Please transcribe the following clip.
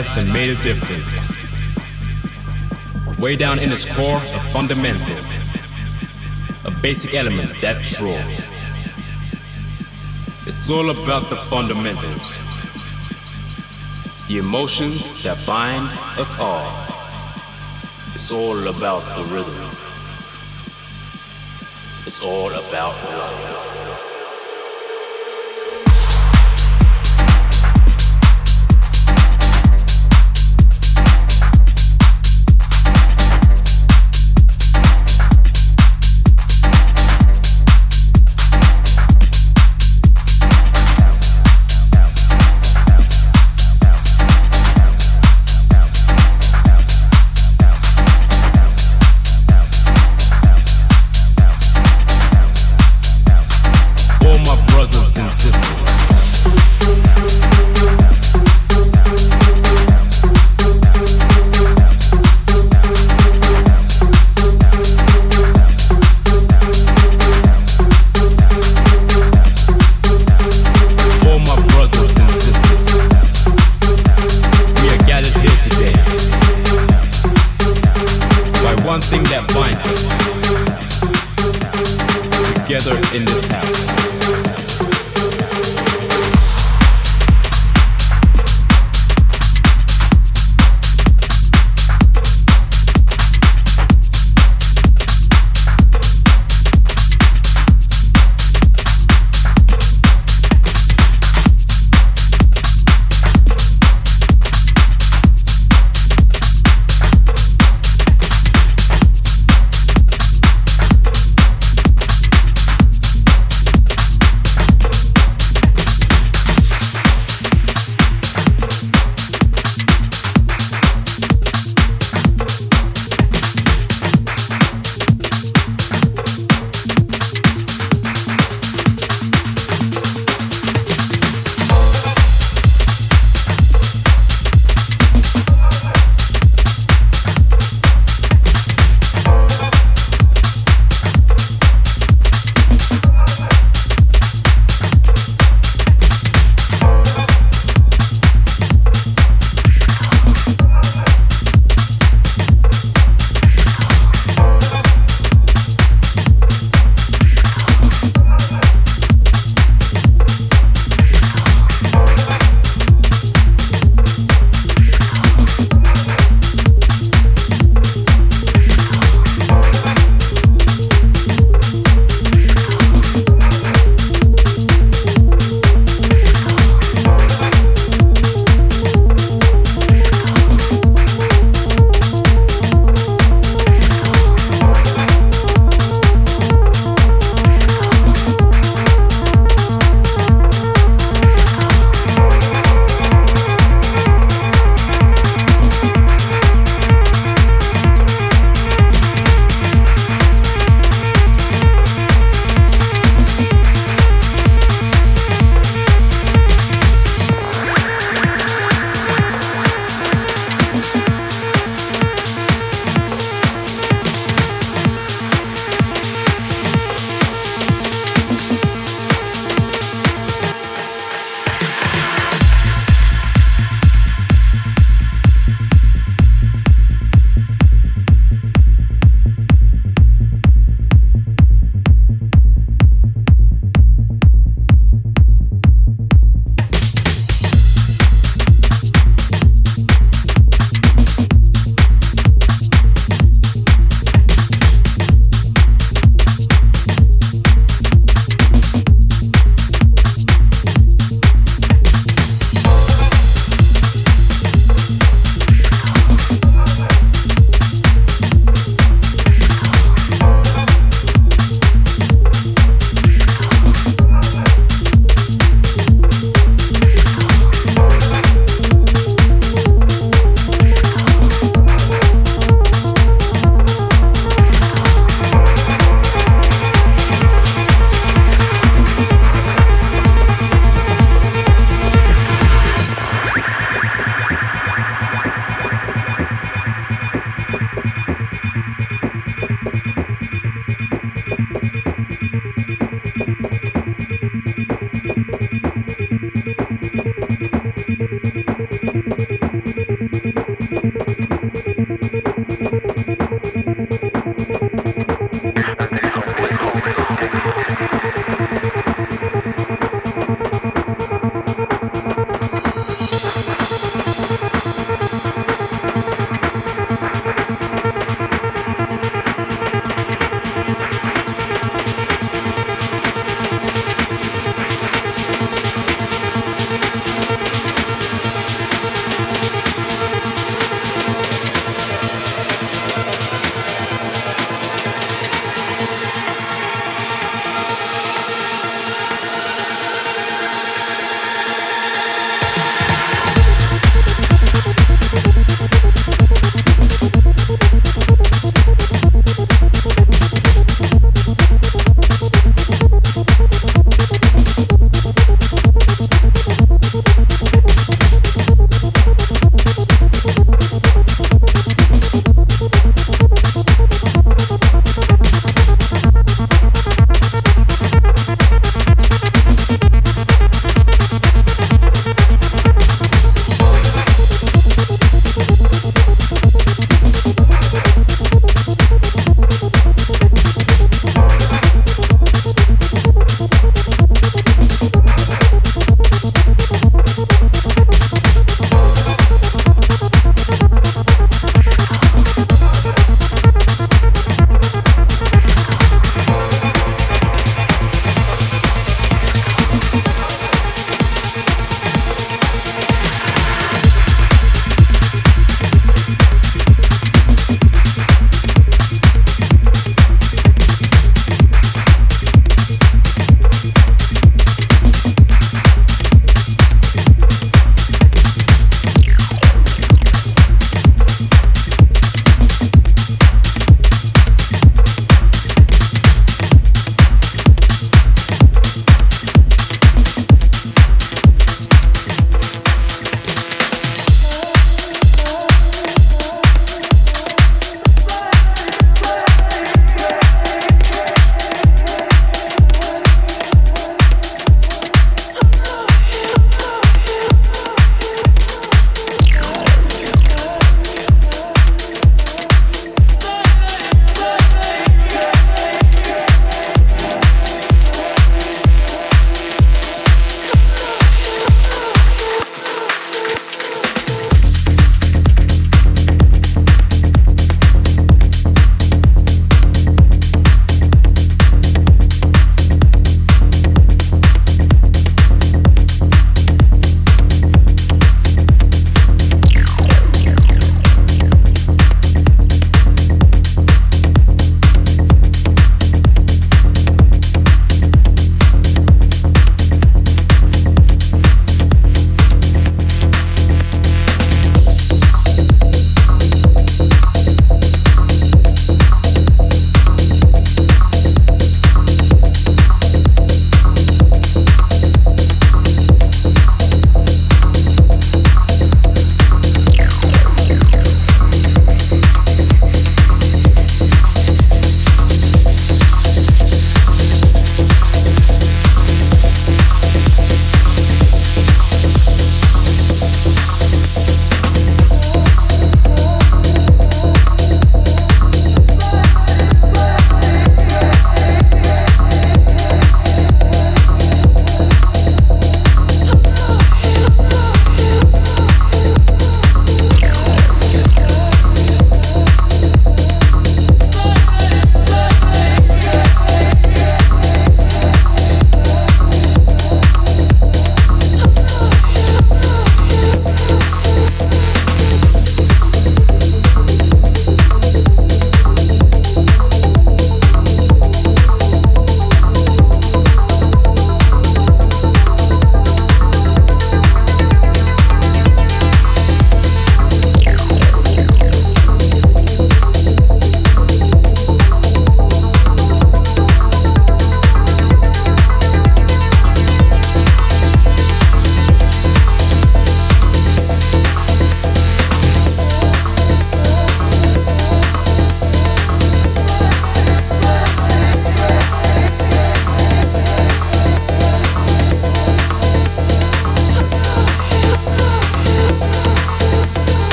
lives and made a difference. Way down in its core, a fundamental, a basic element that's raw. It's all about the fundamentals, the emotions that bind us all. It's all about the rhythm. It's all about love.